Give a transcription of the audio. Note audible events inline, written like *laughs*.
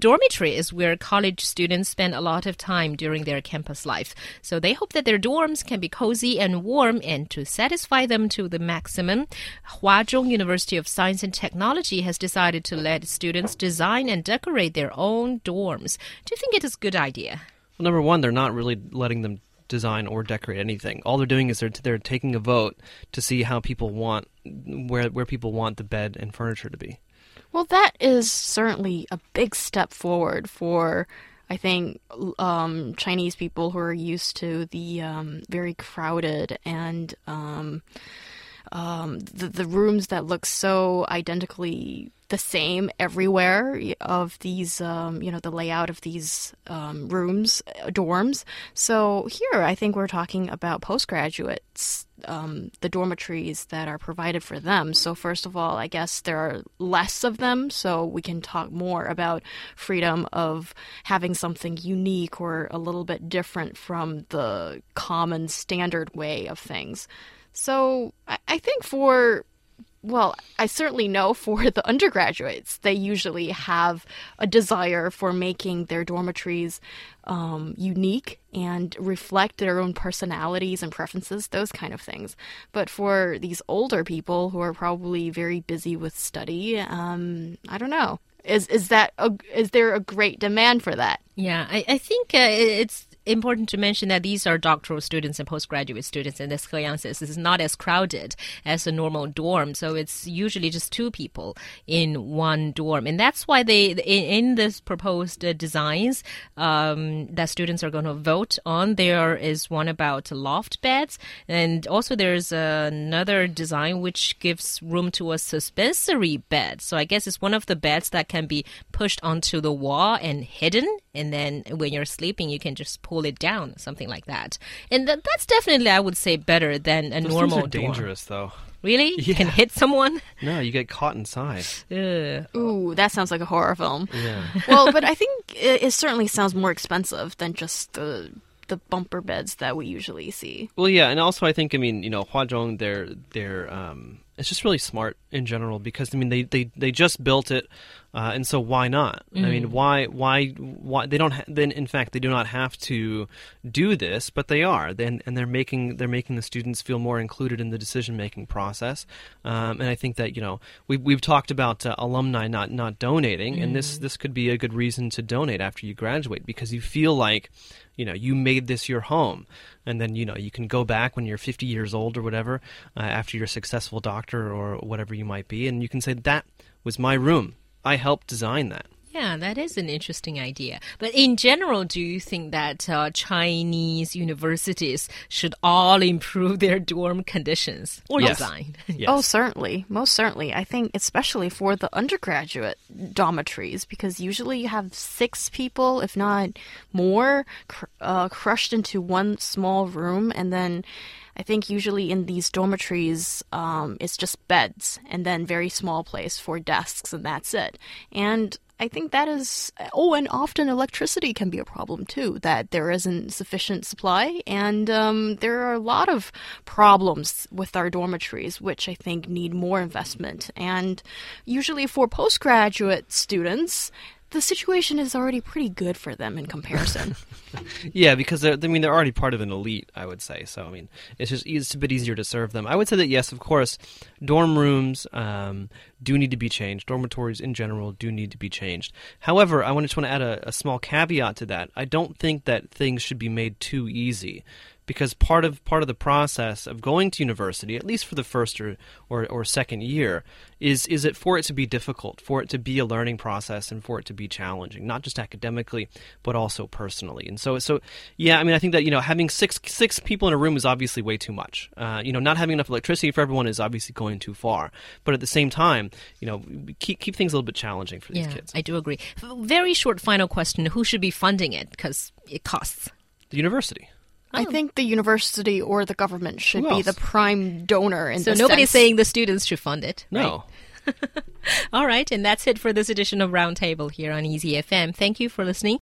Dormitory is where college students spend a lot of time during their campus life. So they hope that their dorms can be cozy and warm and to satisfy them to the maximum. Huazhong University of Science and Technology has decided to let students design and decorate their own dorms. Do you think it is a good idea? Well, number one, they're not really letting them design or decorate anything. All they're doing is they're they're taking a vote to see how people want where where people want the bed and furniture to be. Well, that is certainly a big step forward for I think um, Chinese people who are used to the um, very crowded and um, um the the rooms that look so identically the same everywhere of these, um, you know, the layout of these um, rooms, uh, dorms. So here, I think we're talking about postgraduates, um, the dormitories that are provided for them. So first of all, I guess there are less of them, so we can talk more about freedom of having something unique or a little bit different from the common standard way of things. So I, I think for well, I certainly know for the undergraduates, they usually have a desire for making their dormitories um, unique and reflect their own personalities and preferences, those kind of things. But for these older people who are probably very busy with study, um, I don't know. Is is that a, is there a great demand for that? Yeah, I, I think uh, it's important to mention that these are doctoral students and postgraduate students, and as He says, this is not as crowded as a normal dorm. So it's usually just two people in one dorm, and that's why they in, this proposed designs um, that students are going to vote on. There is one about loft beds, and also there's another design which gives room to a suspensory bed. So I guess it's one of the beds that can be pushed onto the wall and hidden, and then when you're sleeping, you can just pull it down, something like that. And th- that's definitely, I would say, better than a Those normal things are dangerous, though. Really? Yeah. You can hit someone? *laughs* No, you get caught inside. Ugh. Ooh, that sounds like a horror film. Yeah. *laughs* well, but I think it, it certainly sounds more expensive than just the the bumper beds that we usually see. Well, yeah, and also I think I mean you know Huazhong they're they're um, it's just really smart in general because I mean they they, they just built it, uh, and so why not? I mean why why why they don't ha- then in fact they do not have to do this, but they are. Then and they're making they're making the students feel more included in the decision making process, um, and I think that you know we we've talked about uh, alumni not not donating, and this this could be a good reason to donate after you graduate because you feel like you know you made this your home and then you know you can go back when you're 50 years old or whatever uh, after you're a successful doctor or whatever you might be and you can say that was my room. I helped design that Yeah, that is an interesting idea. But in general, do you think that uh, Chinese universities should all improve their dorm conditions or Yes. design? yes Oh, certainly. Most certainly. I think especially for the undergraduate dormitories because usually you have six people, if not more, cr- uh, crushed into one small room. And then I think usually in these dormitories, um, it's just beds and then very small place for desks, and that's it. And I think that is, oh, and often electricity can be a problem too, that there isn't sufficient supply. And um, there are a lot of problems with our dormitories, which I think need more investment. And usually for postgraduate students, the situation is already pretty good for them in comparison. *laughs* yeah because they're, i mean they're already part of an elite i would say. So i mean it's just it's a bit easier to serve them. I would say that yes of course dorm rooms um, do need to be changed. Dormitories in general do need to be changed. However i just want to add a, a small caveat to that. I don't think that things should be made too easy because part of part of the process of going to university, at least for the first or, or, or second year, is is it for it to be difficult, for it to be a learning process, and for it to be challenging, not just academically, but also personally. And so so yeah, I mean, I think that you know having six six people in a room is obviously way too much. Uh, you know, not having enough electricity for everyone is obviously going too far. But at the same time, you know, keep keep things a little bit challenging for these yeah, kids. I do agree. Very short final question Who should be funding it? Because it costs. The university. I oh. think the university or the government should be the prime donor in this. So nobody's sense. saying the students should fund it. No. right? *laughs* All right, and that's it for this edition of Roundtable here on Easy FM. Thank you for listening.